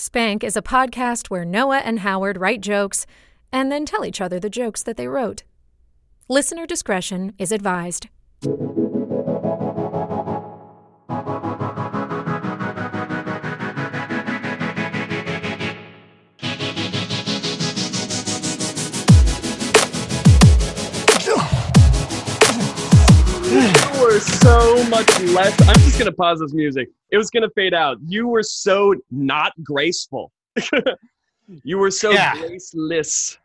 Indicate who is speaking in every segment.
Speaker 1: Spank is a podcast where Noah and Howard write jokes and then tell each other the jokes that they wrote. Listener discretion is advised.
Speaker 2: So much less. I'm just gonna pause this music. It was gonna fade out. You were so not graceful. you were so
Speaker 3: Yeah.
Speaker 2: graceless.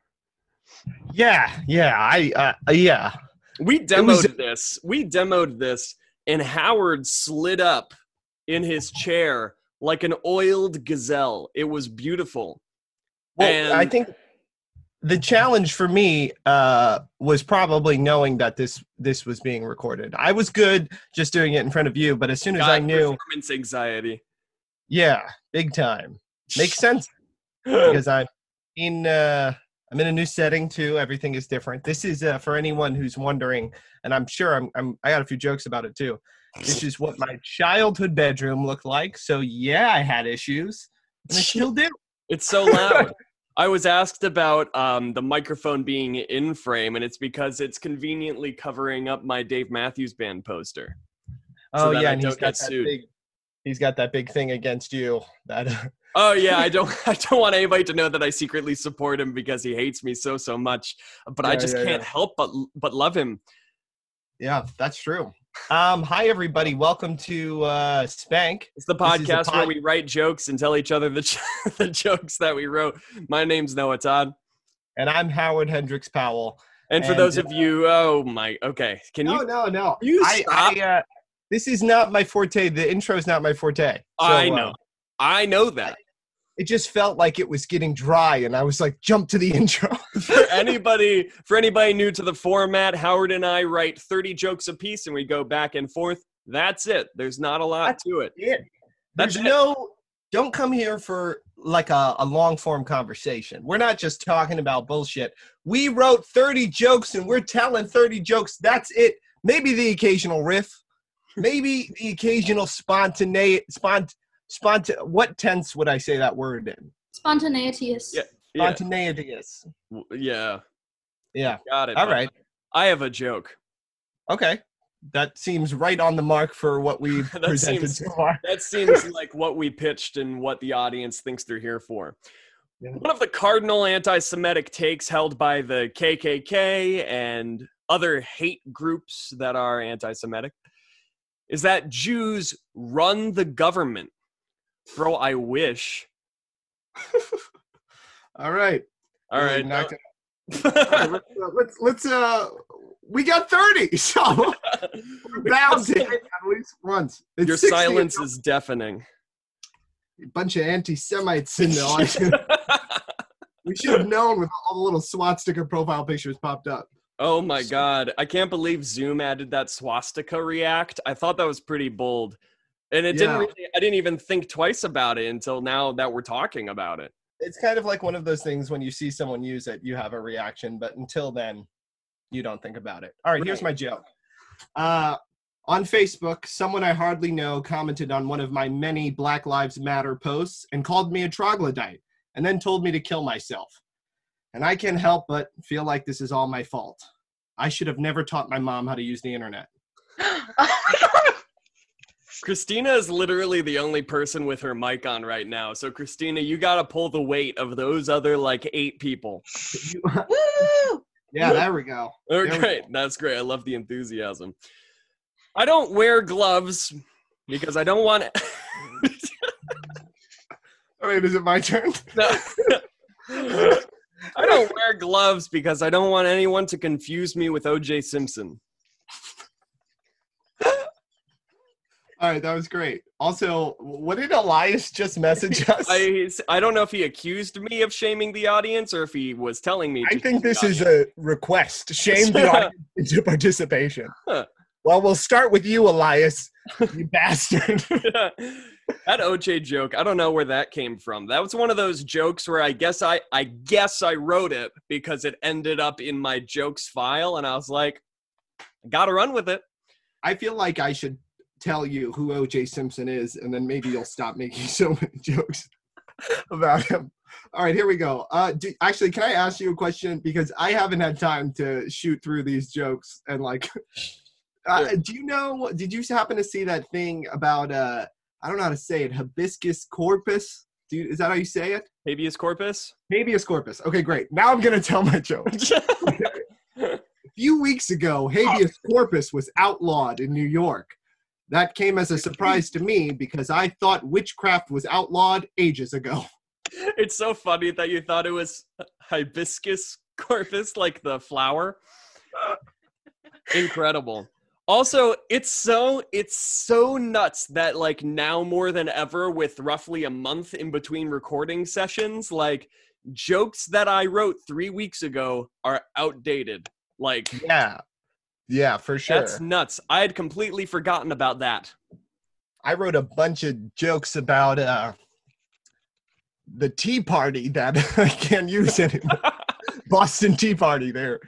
Speaker 3: Yeah, yeah, I, uh, yeah.
Speaker 2: We
Speaker 3: was-
Speaker 2: demoed this. We demoed this, and Howard slid up in his chair like an oiled gazelle. It was beautiful.
Speaker 3: Well, I think the challenge for me uh, was probably knowing that this this was being recorded. I was good just doing it in front of you, but as soon as I knew,
Speaker 2: performance anxiety.
Speaker 3: yeah, big time makes sense because I'm in uh, I'm in a new setting too. Everything is different. This is uh, for anyone who's wondering, and I'm sure I'm, I'm I got a few jokes about it too. This is what my childhood bedroom looked like. So yeah, I had issues, and I still do.
Speaker 2: It's so loud. I was asked about um, the microphone being in frame, and it's because it's conveniently covering up my Dave Matthews Band poster.
Speaker 3: Oh yeah,
Speaker 2: I
Speaker 3: and he's got that
Speaker 2: sued.
Speaker 3: big. He's got that big thing against you. That
Speaker 2: Oh yeah, I don't. I don't want anybody to know that I secretly support him because he hates me so so much. But I just
Speaker 3: yeah,
Speaker 2: can't
Speaker 3: yeah.
Speaker 2: help but but love him.
Speaker 3: yeah, that's true. Um, hi everybody, welcome to uh, Spank.
Speaker 2: It's the
Speaker 3: This is a
Speaker 2: podcast where we write jokes and tell each other the the jokes that we wrote. My name's Noah Todd,
Speaker 3: and I'm Howard Hendricks Powell.
Speaker 2: and for
Speaker 3: And,
Speaker 2: those
Speaker 3: uh,
Speaker 2: of you, oh my, okay, can you?
Speaker 3: no, no. No.
Speaker 2: You
Speaker 3: I,
Speaker 2: stop?
Speaker 3: I uh, this is not my forte. The intro is not my forte. So,
Speaker 2: I
Speaker 3: uh,
Speaker 2: know, I know that.
Speaker 3: It just felt like it was getting dry, and I was like, jump to the intro.
Speaker 2: for anybody for anybody new to the format howard and i write 30 jokes apiece and we go back and forth that's it there's not a lot
Speaker 3: That's
Speaker 2: to it
Speaker 3: it.
Speaker 2: That's
Speaker 3: There's
Speaker 2: it.
Speaker 3: no. Don't come here for like a, a long form conversation. We're not just talking about bullshit. We wrote 30 jokes and we're telling 30 jokes. That's it. Maybe the occasional riff. Maybe the occasional spontaneity. Spont. Spont. What tense would I say that word in?
Speaker 4: Spontaneity is.
Speaker 2: Yeah. yeah
Speaker 3: Spontaneous.
Speaker 2: yeah
Speaker 3: Yeah.
Speaker 2: got it
Speaker 3: All right.
Speaker 2: i have a joke
Speaker 3: Okay. That seems right on the mark for what we
Speaker 2: That
Speaker 3: presented
Speaker 2: seems-
Speaker 3: so far.
Speaker 2: that seems like what we pitched and what the audience thinks they're here for
Speaker 3: Yeah.
Speaker 2: one of the cardinal anti-semitic takes held by the kkk and other hate groups that are anti-semitic is that jews run the government bro i wish
Speaker 3: All right.
Speaker 2: all
Speaker 3: We're
Speaker 2: right
Speaker 3: not
Speaker 2: no-
Speaker 3: gonna- all right, let's, uh, let's let's uh we got 30 so we're bound to hit at least once It's
Speaker 2: Your silence is deafening.
Speaker 3: a bunch of anti-semites in the audience we should have known with all the little swastika profile pictures popped up
Speaker 2: oh my god. I can't believe Zoom added that swastika react. I thought that was pretty bold. And it didn't really I didn't even think twice about it until now that we're talking about it.
Speaker 3: it's kind of like one of those things when you see someone use it you have a reaction but until then you don't think about it all right here's my joke uh on Facebook, someone I hardly know commented on one of my many Black Lives Matter posts and called me a troglodyte and then told me to kill myself. And I can't help but feel like this is all my fault. I should have never taught my mom how to use the internet.
Speaker 2: Christina is literally the only person with her mic on right now. So Christina, you got to pull the weight of those other like 8 people.
Speaker 3: Yeah, there we go. There we
Speaker 2: Okay,
Speaker 3: go.
Speaker 2: that's great. I love the enthusiasm. I don't wear gloves because I don't want
Speaker 3: All right, is it my turn?
Speaker 2: No. I don't wear gloves because I don't want anyone to confuse me with OJ Simpson.
Speaker 3: All right, that was great. Also, what did Elias just message us?
Speaker 2: I I don't know if he accused me of shaming the audience or if he was telling me.
Speaker 3: I think this is a request. Shame the audience into participation.
Speaker 2: Huh.
Speaker 3: Well, we'll start with you, Elias, you bastard.
Speaker 2: that OJ joke. I don't know where that came from. That was one of those jokes where I guess I I guess I wrote it because it ended up in my jokes file, and I was like, gotta run with it.
Speaker 3: I feel like I should tell you who OJ Simpson is, and then maybe you'll stop making so many jokes. about him. All right, here we go. Uh, do, actually, can I ask you a question? Because I haven't had time to shoot through these jokes and like. Uh,
Speaker 2: Sure.
Speaker 3: Do you know? Did you happen to see that thing about? Uh, I don't know how to say it. Hibiscus corpus. Do you, is that how you say it?
Speaker 2: Habeas corpus.
Speaker 3: Habeas corpus. Okay, great. Now I'm gonna tell my joke. A few weeks ago, habeas corpus was outlawed in New York. That came as a surprise to me because I thought witchcraft was outlawed ages ago.
Speaker 2: it's so funny that you thought it was hibiscus corpus, like the flower. Incredible. Also, it's so it's so nuts that like now more than ever, with roughly a month in between recording sessions, like jokes that I wrote three weeks ago are outdated. Like
Speaker 3: Yeah, yeah, for sure.
Speaker 2: that's nuts. I had completely forgotten about that.
Speaker 3: I wrote a bunch of jokes about uh, the Tea Party that I can't use anymore. Boston Tea Party. They're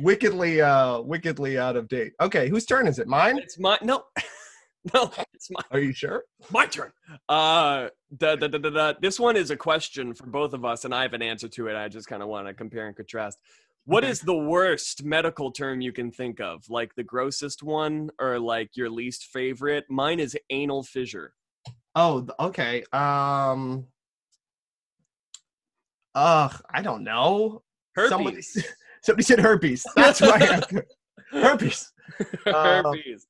Speaker 3: wickedly, uh, wickedly out of date. Okay, whose turn is it? Mine?
Speaker 2: It's my no, no, it's my
Speaker 3: Are you sure?
Speaker 2: my turn. Uh, da, da, da, da, da. this one is a question for both of us, and I have an answer to it. I just kind of want to compare and contrast. What is the worst medical term you can think of? Like the grossest one, or like your least favorite? Mine is anal fissure.
Speaker 3: Oh, okay. Um. Ugh, I don't know.
Speaker 2: Herpes.
Speaker 3: Somebody, somebody said herpes. That's answer. Herpes. Uh,
Speaker 2: herpes.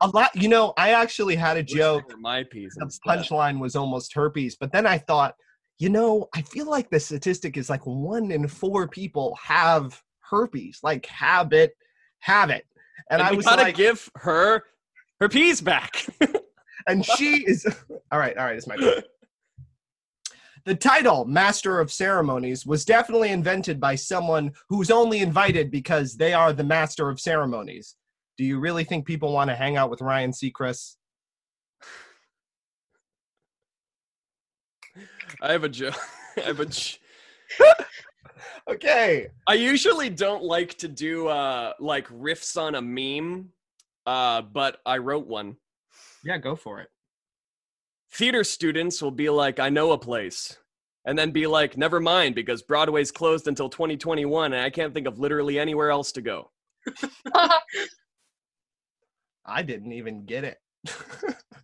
Speaker 3: A lot. You know, I actually had a joke.
Speaker 2: my piece.
Speaker 3: The punchline was almost herpes, but then I thought, you know, I feel like the statistic is like one in four people have herpes, like have it, have it. And,
Speaker 2: And,
Speaker 3: I
Speaker 2: we
Speaker 3: was
Speaker 2: gotta
Speaker 3: like,
Speaker 2: give her her peas back.
Speaker 3: and she is all right all right it's my turn the title master of ceremonies was definitely invented by someone who's only invited because they are the master of ceremonies do you really think people want to hang out with ryan seacrest
Speaker 2: I have a joke. I have a. j-
Speaker 3: okay
Speaker 2: I usually don't like to do uh like riffs on a meme, uh, but I wrote one.
Speaker 3: yeah go for it
Speaker 2: Theater students will be like, "I know a place," and then be like, "Never mind," because Broadway's closed until 2021, and I can't think of literally anywhere else to go.
Speaker 3: i didn't even get it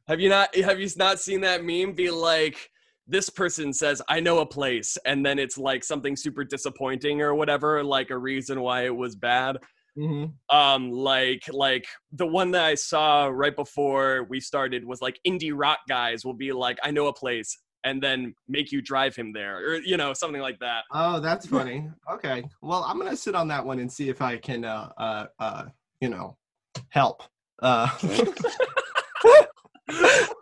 Speaker 2: Have you not? Have you not seen that meme? Be like. This person says, I know a place, and then it's like something super disappointing or whatever, like a reason why it was bad.
Speaker 3: hmm
Speaker 2: um like like the one that i saw right before we started was like indie rock guys will be like i know a place and then make you drive him there or you know something like that.
Speaker 3: Oh that's funny. Okay. Well i'm gonna sit on that one and see if i can uh uh uh you know help. Uh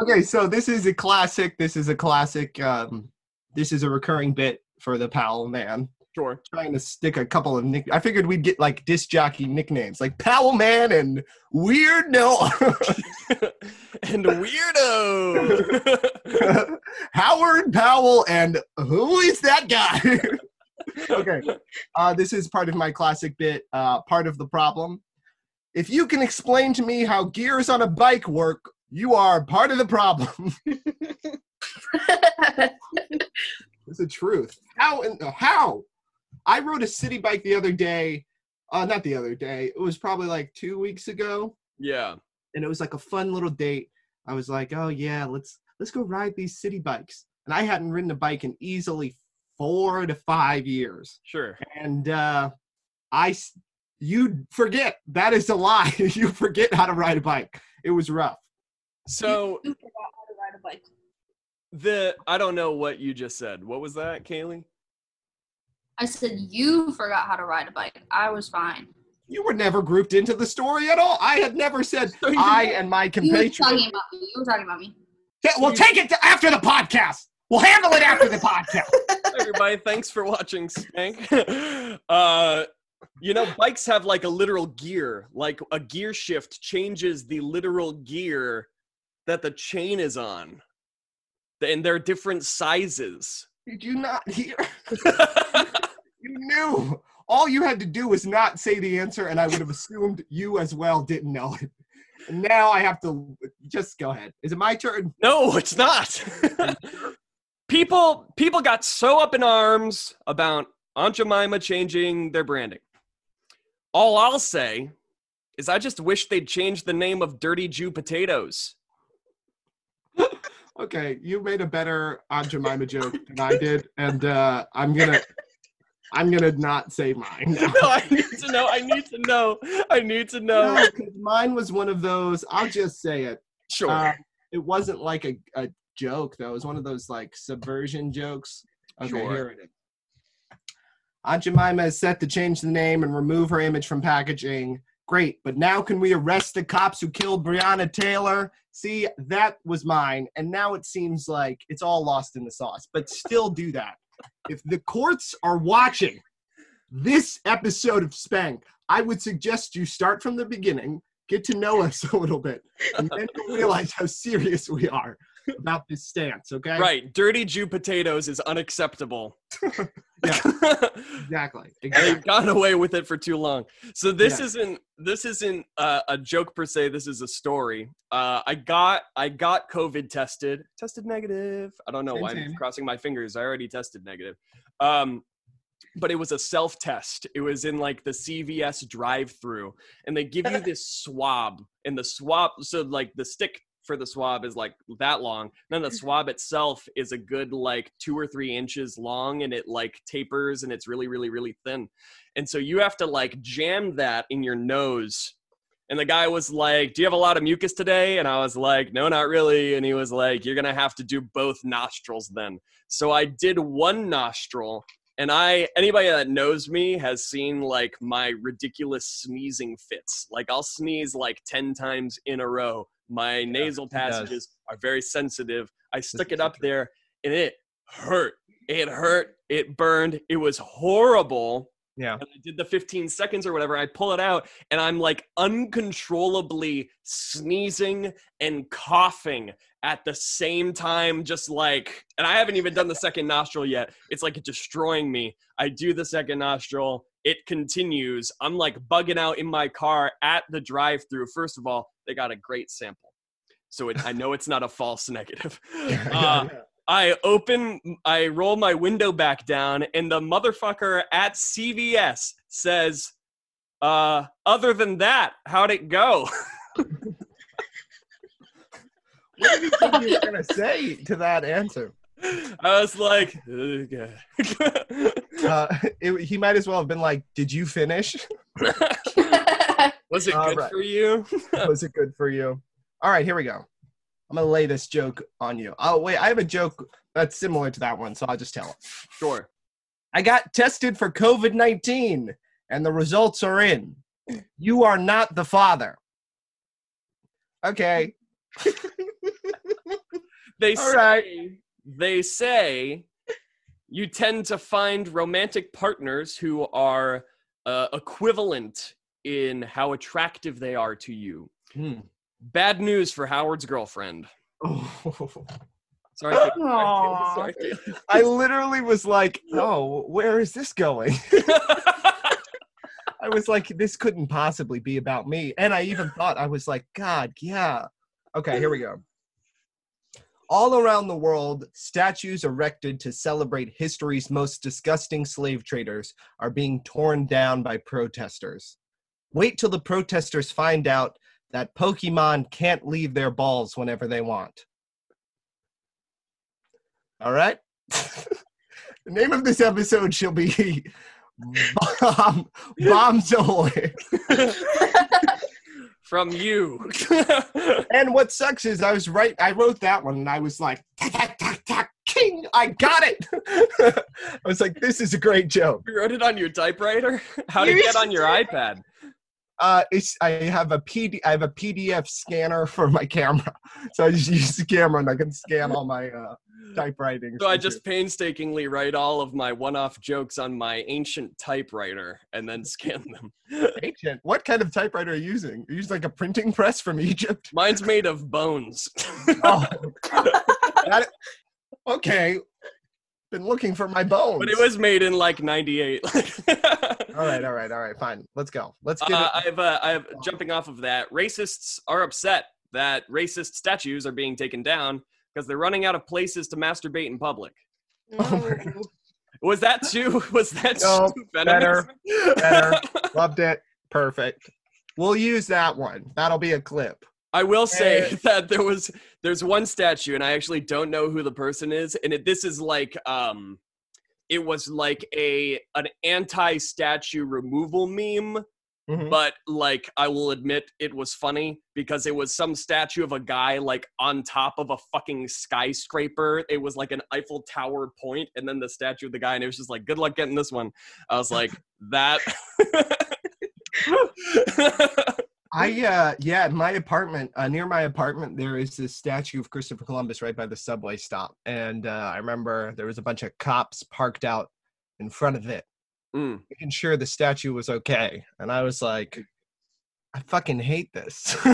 Speaker 3: okay so this is a classic this is a classic um this is a recurring bit for the powell man.
Speaker 2: Sure.
Speaker 3: Trying to stick a couple of nick i figured we'd get like disc jockey nicknames like powell man and weird no
Speaker 2: and weirdo.
Speaker 3: Howard powell and who is that guy? Okay uh this is part of my classic bit uh part of the problem. If you can explain to me how gears on a bike work you are part of the problem It's the truth. How and how? I rode a city bike the other day. Uh, not the other day. It was probably like two weeks ago,
Speaker 2: yeah
Speaker 3: and it was like a fun little date. I was like, oh yeah, let's let's go ride these city bikes. And I hadn't ridden a bike in easily four to five years.
Speaker 2: sure
Speaker 3: And uh, I, you forget that is a lie. you forget how to ride a bike. It was rough.
Speaker 2: So
Speaker 4: You forgot how to ride a bike.
Speaker 2: the i don't know what you just said what was that kaylee
Speaker 4: I said you forgot how to ride a bike. I was fine.
Speaker 3: You were never grouped into the story at all. I had never said
Speaker 2: So you-
Speaker 3: I and my
Speaker 4: You were
Speaker 3: compatriots.
Speaker 4: talking about me. You were talking about me.
Speaker 3: Yeah, We'll take it to after the podcast. We'll handle it after the podcast.
Speaker 2: everybody thanks for watching spank uh you know bikes have like a literal gear like a gear shift changes the literal gear that the chain is on and they're different sizes
Speaker 3: Did you not hear? You knew. All you had to do was not say the answer, and I would have assumed you as well didn't know it. And now I have to just go ahead. Is it my turn?
Speaker 2: no it's not people people got so up in arms about Aunt Jemima changing their branding. All I'll say is I just wish they'd change the name of Dirty Jew Potatoes.
Speaker 5: Okay, you made a better Aunt Jemima joke than I did, and uh, I'm gonna, I'm gonna not say mine. now.
Speaker 2: no, I need to know. I need to know. I need to know.
Speaker 5: No, mine was one of those. I'll just say it.
Speaker 2: Sure.
Speaker 5: Uh, it wasn't like a, a joke though. It was one of those like subversion jokes. Okay,
Speaker 2: Sure.
Speaker 5: here it is. Aunt Jemima is set to change the name and remove her image from packaging. Great, but now can we arrest the cops who killed Breonna Taylor? See, that was mine, and now it seems like it's all lost in the sauce. But still, do that. If the courts are watching this episode of Spank, I would suggest you start from the beginning, get to know us a little bit, and then you'll realize how serious we are about this stance. Okay?
Speaker 2: right. Dirty Jew Potatoes is unacceptable.
Speaker 5: Yeah. Exactly.
Speaker 2: They've
Speaker 5: Exactly.
Speaker 2: gotten away with it for too long. So this
Speaker 5: Yeah.
Speaker 2: isn't this isn't uh, a joke per se. This is a story. Uh, I got I got COVID tested. Tested negative. I don't know
Speaker 5: Same,
Speaker 2: why I'm crossing my fingers. I already tested negative. Um, but it was a self test. It was in like the CVS drive through, and they give you this swab, and the swab. So like the stick for the swab is like that long. Then the mm-hmm. swab itself is a good like two or three inches long, and it like tapers, and it's really, really, really thin. And so you have to like jam that in your nose. And the guy was like, Do you have a lot of mucus today? And I was like, No, not really. And he was like, You're going to have to do both nostrils then. So I did one nostril. And I, anybody that knows me has seen like my ridiculous sneezing fits. Like I'll sneeze like 10 times in a row. My nasal passages are very sensitive. I stuck it up there and it hurt. It hurt. It burned. It was horrible
Speaker 3: Yeah.
Speaker 2: and I did the 15 seconds or whatever. I pull it out and I'm like uncontrollably sneezing and coughing at the same time, just like, and I haven't even done the second nostril yet. It's like destroying me. I do the second nostril, it continues. I'm like bugging out in my car at the drive through. First of all, they got a great sample. So it, I know it's not a false negative. Uh, I open, I roll my window back down, and the motherfucker at CVS says, uh, other than that, how'd it go?
Speaker 3: What did you think you were gonna say to that answer?
Speaker 2: I was like.
Speaker 3: Uh, it, he might as well have been like, "Did you finish?
Speaker 2: was it
Speaker 3: All
Speaker 2: good
Speaker 3: right.
Speaker 2: for you?
Speaker 3: Was it good for you?" All right, here we go. I'm gonna lay this joke on you. Oh wait, I have a joke that's similar to that one, so I'll just tell it.
Speaker 2: sure.
Speaker 3: I got tested for COVID 19 and the results are in. You are not the father. Okay.
Speaker 2: They
Speaker 3: All
Speaker 2: say,
Speaker 3: right.
Speaker 2: They say you tend to find romantic partners who are uh, equivalent in how attractive they are to you.
Speaker 3: Hmm.
Speaker 2: Bad news for Howard's girlfriend.
Speaker 3: Oh.
Speaker 2: Sorry. Taylor.
Speaker 4: Aw.
Speaker 2: Sorry, Taylor.
Speaker 3: I literally was like, oh, where is this going? I was like, this couldn't possibly be about me. And I even thought, I was like, God, yeah. Okay, here we go. All around the world, statues erected to celebrate history's most disgusting slave traders are being torn down by protesters. Wait till the protesters find out that Pokemon can't leave their balls whenever they want. All right? the name of this episode shall be Bomb, Ahoy.
Speaker 2: From you.
Speaker 3: And what sucks is I was right. I wrote that one and I was like, tack, tack, tack, king, I got it. I was like, this is a great joke.
Speaker 2: you wrote it on your typewriter? How it get on your iPad?
Speaker 3: Uh, it's I have a PD, I have a PDF scanner for my camera, so I just use the camera and I can scan all my uh, typewriting.
Speaker 2: So I just painstakingly write all of my one-off jokes on my ancient typewriter and then scan them.
Speaker 3: ancient. What kind of typewriter are you using? Are you using like a printing press from Egypt?
Speaker 2: Mine's made of bones.
Speaker 3: Oh, That- okay. Been looking for my bones.
Speaker 2: but it was made in like 98.
Speaker 3: All right, all right, all right. Fine. Let's go. Let's get
Speaker 2: Uh,
Speaker 3: it.
Speaker 2: I've, uh, I've jumping off of that. Racists are upset that racist statues are being taken down because they're running out of places to masturbate in public.
Speaker 3: Oh
Speaker 6: No.
Speaker 2: Was that too? Was that
Speaker 3: No,
Speaker 2: too venomous?
Speaker 3: better. Loved it. Perfect. We'll use that one. That'll be a clip.
Speaker 2: I will say that there was there's one statue, and I actually don't know who the person is, and it, this is like um, it was like a an anti-statue removal meme,
Speaker 3: Mhm.
Speaker 2: but like I will admit it was funny because it was some statue of a guy like on top of a fucking skyscraper. It was like an Eiffel Tower point, and then the statue of the guy, and it was just like, "Good luck getting this one." I was like, "That."
Speaker 3: I uh yeah, my apartment, uh, near my apartment, there is this statue of Christopher Columbus right by the subway stop, and uh, I remember there was a bunch of cops parked out in front of it,
Speaker 2: Mm.
Speaker 3: making sure the statue was okay, and I was like, I fucking hate this.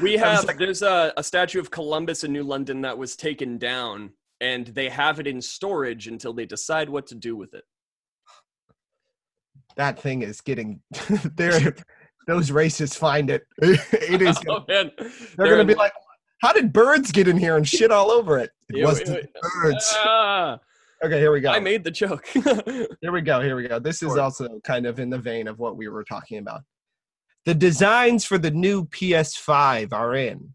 Speaker 2: We have
Speaker 3: like-
Speaker 2: there's a, a statue of Columbus in New London that was taken down, and they have it in storage until they decide what to do with it.
Speaker 3: that thing is getting there. Those racists find it. It is.
Speaker 2: Oh man,
Speaker 3: They're gonna be like, how did birds get in here and shit all over it? It
Speaker 2: ew,
Speaker 3: the birds.
Speaker 2: Ah,
Speaker 3: Okay, here we go.
Speaker 2: I made the joke.
Speaker 3: Here we go. Here we go. This is also kind of in the vein of what we were talking about. The designs for the new PS5 are in.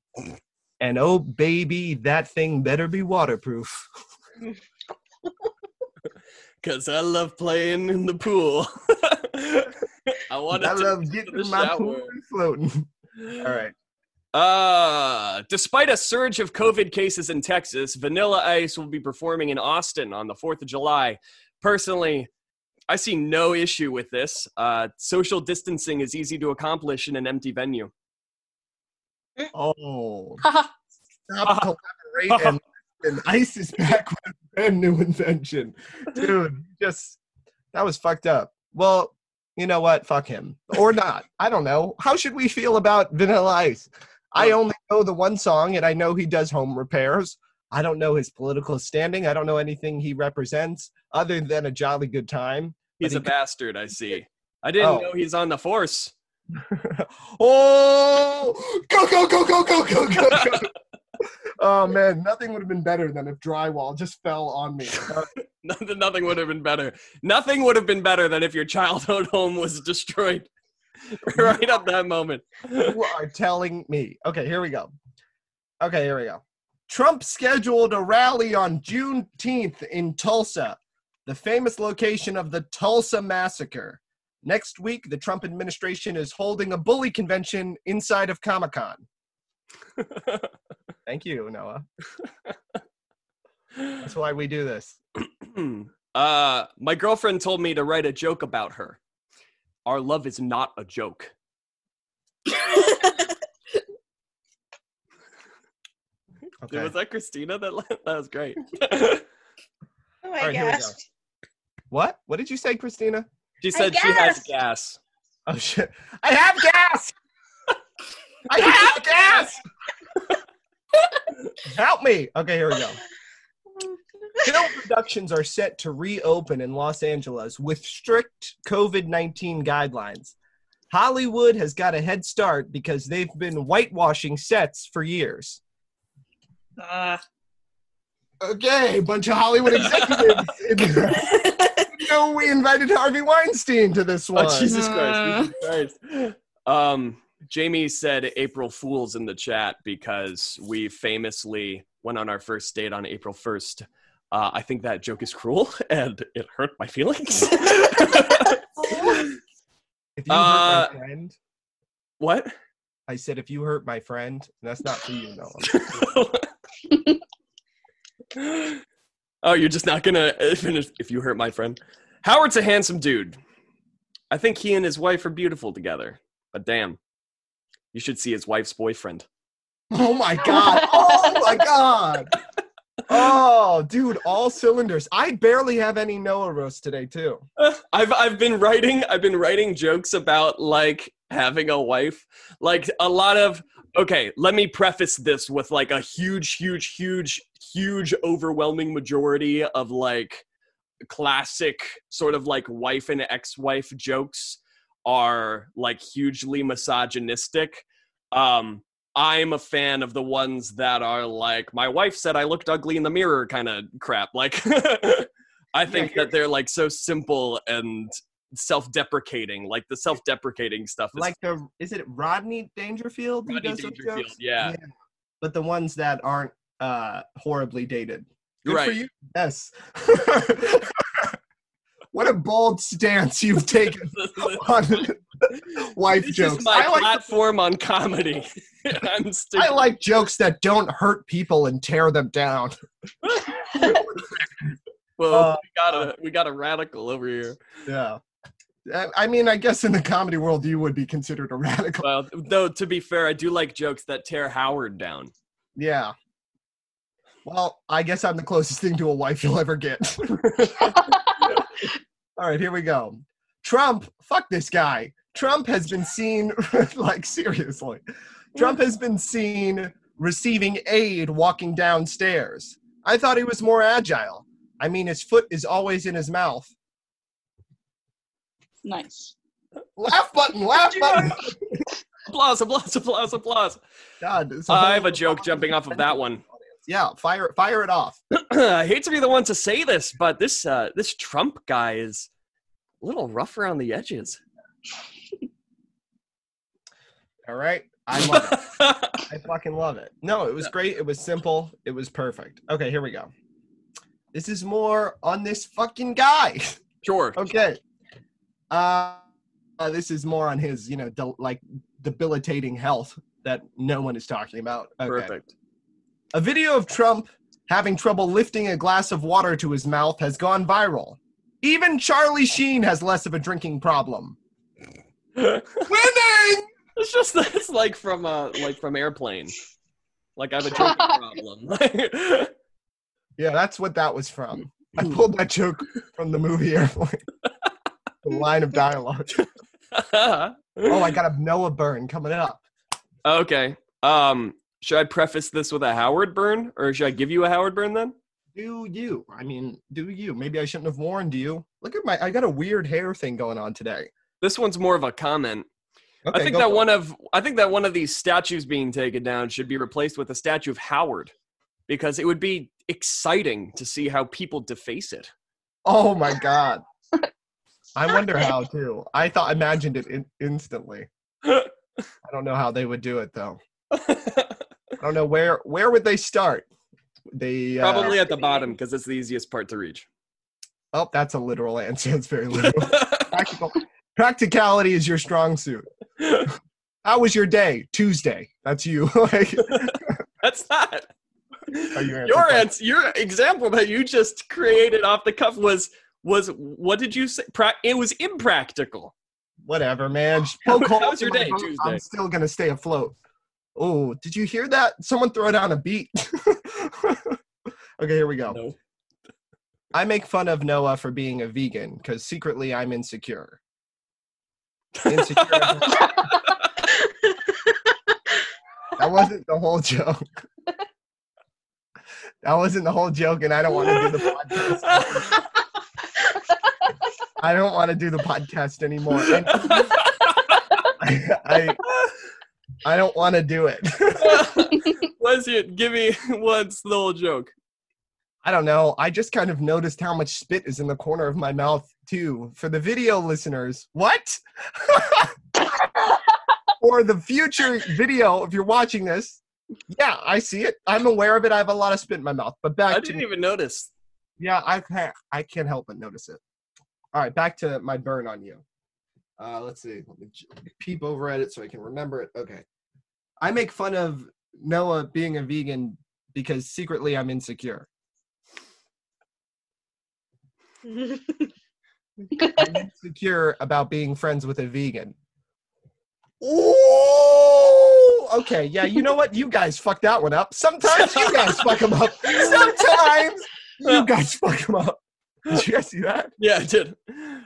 Speaker 3: And oh, baby, that thing better be waterproof.
Speaker 2: Cause I love playing in the pool. I want
Speaker 3: I
Speaker 2: to
Speaker 3: love
Speaker 2: the
Speaker 3: getting in my pool
Speaker 2: shower.
Speaker 3: and floating. All right.
Speaker 2: Uh, despite a surge of COVID cases in Texas, Vanilla Ice will be performing in Austin on the 4th of July. Personally, I see no issue with this. Uh, social distancing is easy to accomplish in an empty venue.
Speaker 3: Oh,
Speaker 4: Haha.
Speaker 3: stop collaborating. and ice is back with a brand new invention. Dude, just, that was fucked up. Well, you know what? Fuck him. Or not. I don't know. How should we feel about Vanilla Ice? I only know the one song, and I know he does home repairs. I don't know his political standing. I don't know anything he represents other than a jolly good time.
Speaker 2: He's
Speaker 3: But
Speaker 2: a
Speaker 3: he-
Speaker 2: bastard, I see. I didn't
Speaker 3: Oh.
Speaker 2: know he's on the force.
Speaker 3: oh, go, go, go, go, go, go, go, go. oh, man. Nothing would have been better than if drywall just fell on me.
Speaker 2: Nothing, nothing would have been better. Nothing would have been better than if your childhood home was destroyed right at that moment.
Speaker 3: you are telling me. Okay, here we go. Okay, here we go. Trump scheduled a rally on Juneteenth in Tulsa, the famous location of the Tulsa Massacre. Next week, the Trump administration is holding a bully convention inside of Comic Con. Thank you, Noah. That's why we do this.
Speaker 2: Uh, my girlfriend told me to write a joke about her. Our love is not a joke.
Speaker 3: Okay.
Speaker 2: Was that Christina? That that was great.
Speaker 6: Oh my
Speaker 3: All right, here
Speaker 6: gosh.
Speaker 3: What? What did you say, Christina?
Speaker 2: she said she has gas.
Speaker 3: Oh shit! I have gas. I have gas. Help me. Okay, here we go. Film productions are set to reopen in Los Angeles with strict COVID 19 guidelines. Hollywood has got a head start because they've been whitewashing sets for years.
Speaker 6: Uh,
Speaker 3: Okay, bunch of Hollywood executives. no, we invited Harvey Weinstein to this one.
Speaker 2: Oh Jesus Christ! Jesus Christ. Um, Jamie said April Fools in the chat because we famously went on our first date on April first. Uh, I think that joke is cruel and it hurt my feelings.
Speaker 3: If you
Speaker 2: Uh,
Speaker 3: hurt my friend,
Speaker 2: what?
Speaker 3: I said, if you hurt my friend, that's not for you, Noah.
Speaker 2: oh, you're just not gonna uh, finish if you hurt my friend. Howard's a handsome dude. I think he and his wife are beautiful together. But damn, you should see his wife's boyfriend.
Speaker 3: Oh my god! Oh my god! Oh, dude, all cylinders. I barely have any Noah roast today, too.
Speaker 2: I've I've been writing I've been writing jokes about like having a wife. Like a lot of okay, let me preface this with like a huge huge huge huge overwhelming majority of like classic sort of like wife and ex-wife jokes are like hugely misogynistic. Um I'm a fan of the ones that are like my wife said I looked ugly in the mirror kind of crap. Like I think that they're like so simple and self-deprecating. Like the self-deprecating stuff is
Speaker 3: Like the is it Rodney Dangerfield?
Speaker 2: Rodney
Speaker 3: does
Speaker 2: Dangerfield,
Speaker 3: jokes?
Speaker 2: yeah.
Speaker 3: But the ones that aren't uh horribly dated. Good
Speaker 2: Right.
Speaker 3: for you. Yes. what a bold stance you've taken on wife
Speaker 2: this
Speaker 3: jokes.
Speaker 2: is my
Speaker 3: I like
Speaker 2: platform on comedy. I'm
Speaker 3: I like jokes that don't hurt people and tear them down.
Speaker 2: well,
Speaker 3: uh,
Speaker 2: we got a we got a radical over here.
Speaker 3: Yeah. I- I mean, I guess in the comedy world, you would be considered a radical.
Speaker 2: Well, though to be fair, I do like jokes that tear Howard down.
Speaker 3: Yeah. Well, I guess I'm the closest thing to a wife you'll ever get. All right, here we go. Trump, fuck this guy. Trump has been seen, like, seriously. Trump has been seen receiving aid walking downstairs. I thought he was more agile. I mean, his foot is always in his mouth.
Speaker 4: nice.
Speaker 3: Laugh button, laugh button.
Speaker 2: Applause! Applause! Applause! Applause!
Speaker 3: God,
Speaker 2: I have a joke jumping off of that one.
Speaker 3: Yeah, fire, fire it off.
Speaker 2: I hate to be the one to say this, but this uh, this Trump guy is a little rough around the edges.
Speaker 3: All right, I love it. I fucking love it. No, it was great. It was simple. It was perfect. Okay, here we go. This is more on this fucking guy.
Speaker 2: sure.
Speaker 3: okay. Uh, uh, this is more on his, you know, like debilitating health that no one is talking about. Okay.
Speaker 2: Perfect.
Speaker 3: A video of Trump having trouble lifting a glass of water to his mouth has gone viral. Even Charlie Sheen has less of a drinking problem.
Speaker 2: it's just it's like from uh like from airplane. Like I have a drinking problem.
Speaker 3: Yeah, that's what that was from. I pulled that joke from the movie Airplane. the line of dialogue. Oh, I got a Noah burn coming up.
Speaker 2: okay. Um, should I preface this with a Howard burn, or should I give you a Howard burn then?
Speaker 3: Do you? I mean, do you? Maybe I shouldn't have warned you. Look at my. I got a weird hair thing going on today.
Speaker 2: This one's more of a comment.
Speaker 3: Okay,
Speaker 2: I think that
Speaker 3: for it.
Speaker 2: one of I think that one of these statues being taken down should be replaced with a statue of Howard, because it would be exciting to see how people deface it.
Speaker 3: Oh my god. I wonder how too. I thought imagined it in, instantly. I don't know how they would do it though. I don't know where where would they start. They uh,
Speaker 2: Probably at the bottom because it's the easiest part to reach.
Speaker 3: Oh, that's a literal answer. It's very literal. Practical. Practicality is your strong suit. How was your day? Tuesday. That's you. like,
Speaker 2: That's not.
Speaker 3: Oh, Are you
Speaker 2: Your answer, your example that you just created off the cuff was was what did you say? Pra- it was impractical.
Speaker 3: whatever, man.
Speaker 2: How- how was your day,
Speaker 3: boat.
Speaker 2: Tuesday?
Speaker 3: I'm still gonna stay afloat. Oh, did you hear that? Someone throw down a beat. okay, here we go.
Speaker 2: No.
Speaker 3: I make fun of Noah for being a vegan because secretly I'm insecure. Insecure. that wasn't the whole joke. That wasn't the whole joke, and I don't want to do the podcast. I don't want to do the podcast anymore. I, I, I don't want to do it.
Speaker 2: What's it? Give me what's the whole joke?
Speaker 3: I don't know. I just kind of noticed how much spit is in the corner of my mouth too. For the video listeners, what? For the future video, if you're watching this, yeah, I see it. I'm aware of it. I have a lot of spit in my mouth. But back
Speaker 2: I didn't even notice.
Speaker 3: yeah, I can't. I can't help but notice it. All right, back to my burn on you. Uh, let's see. Let me j- peep over at it so I can remember it. Okay. I make fun of Noah being a vegan because secretly I'm insecure. I'm insecure about being friends with a vegan. Ooh, okay, yeah, you know what? You guys fuck that one up. Sometimes you guys fuck them up. Sometimes you guys fuck them up. Did you guys see that?
Speaker 2: Yeah, I did.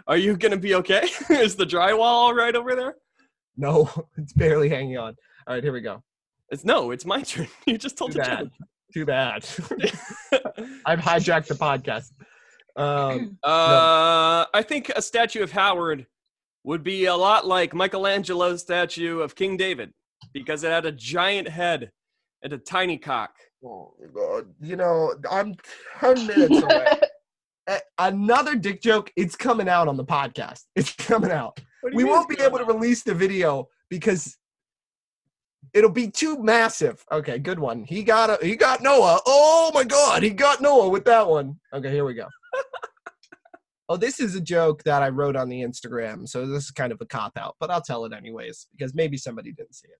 Speaker 2: Are you gonna be okay? Is the drywall all right over there?
Speaker 3: No, it's barely hanging on. All right, here we go.
Speaker 2: It's no. It's my turn. You just told
Speaker 3: Too
Speaker 2: the
Speaker 3: bad. Too bad. I've hijacked the podcast. Um,
Speaker 2: Uh, I think a statue of Howard would be a lot like Michelangelo's statue of King David. because it had a giant head and a tiny cock.
Speaker 3: Oh my god! You know, I'm ten minutes away. Another dick joke. It's coming out on the podcast. It's coming out. We
Speaker 2: mean
Speaker 3: won't be able to release the video because it'll be too massive. Okay, good one. He got a, he got Noah. Oh my god, he got Noah with that one. Okay, here we go. Oh, this is a joke that I wrote on the Instagram, so this is kind of a cop out, but I'll tell it anyways because maybe somebody didn't see it.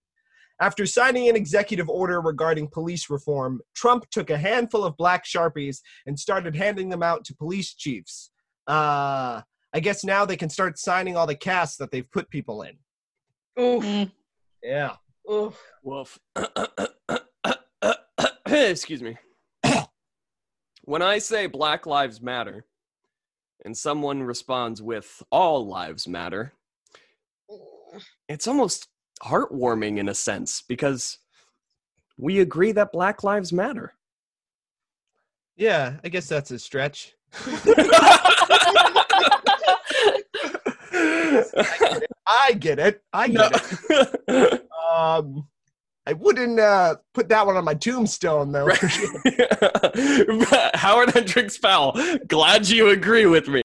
Speaker 3: After signing an executive order regarding police reform, Trump took a handful of black sharpies and started handing them out to police chiefs. Uh, I guess now they can start signing all the casts that they've put people in.
Speaker 4: Oof.
Speaker 7: Mm.
Speaker 3: Yeah.
Speaker 4: Oof.
Speaker 2: Woof. Excuse me. When I say Black Lives Matter, and someone responds with All Lives Matter, it's almost heartwarming in a sense because we agree that Black Lives Matter.
Speaker 3: Yeah, I guess that's a stretch. I get it. I get it. Um, I wouldn't uh, put that one on my tombstone, though.
Speaker 2: Howard Hendricks Powell, glad you agree with me.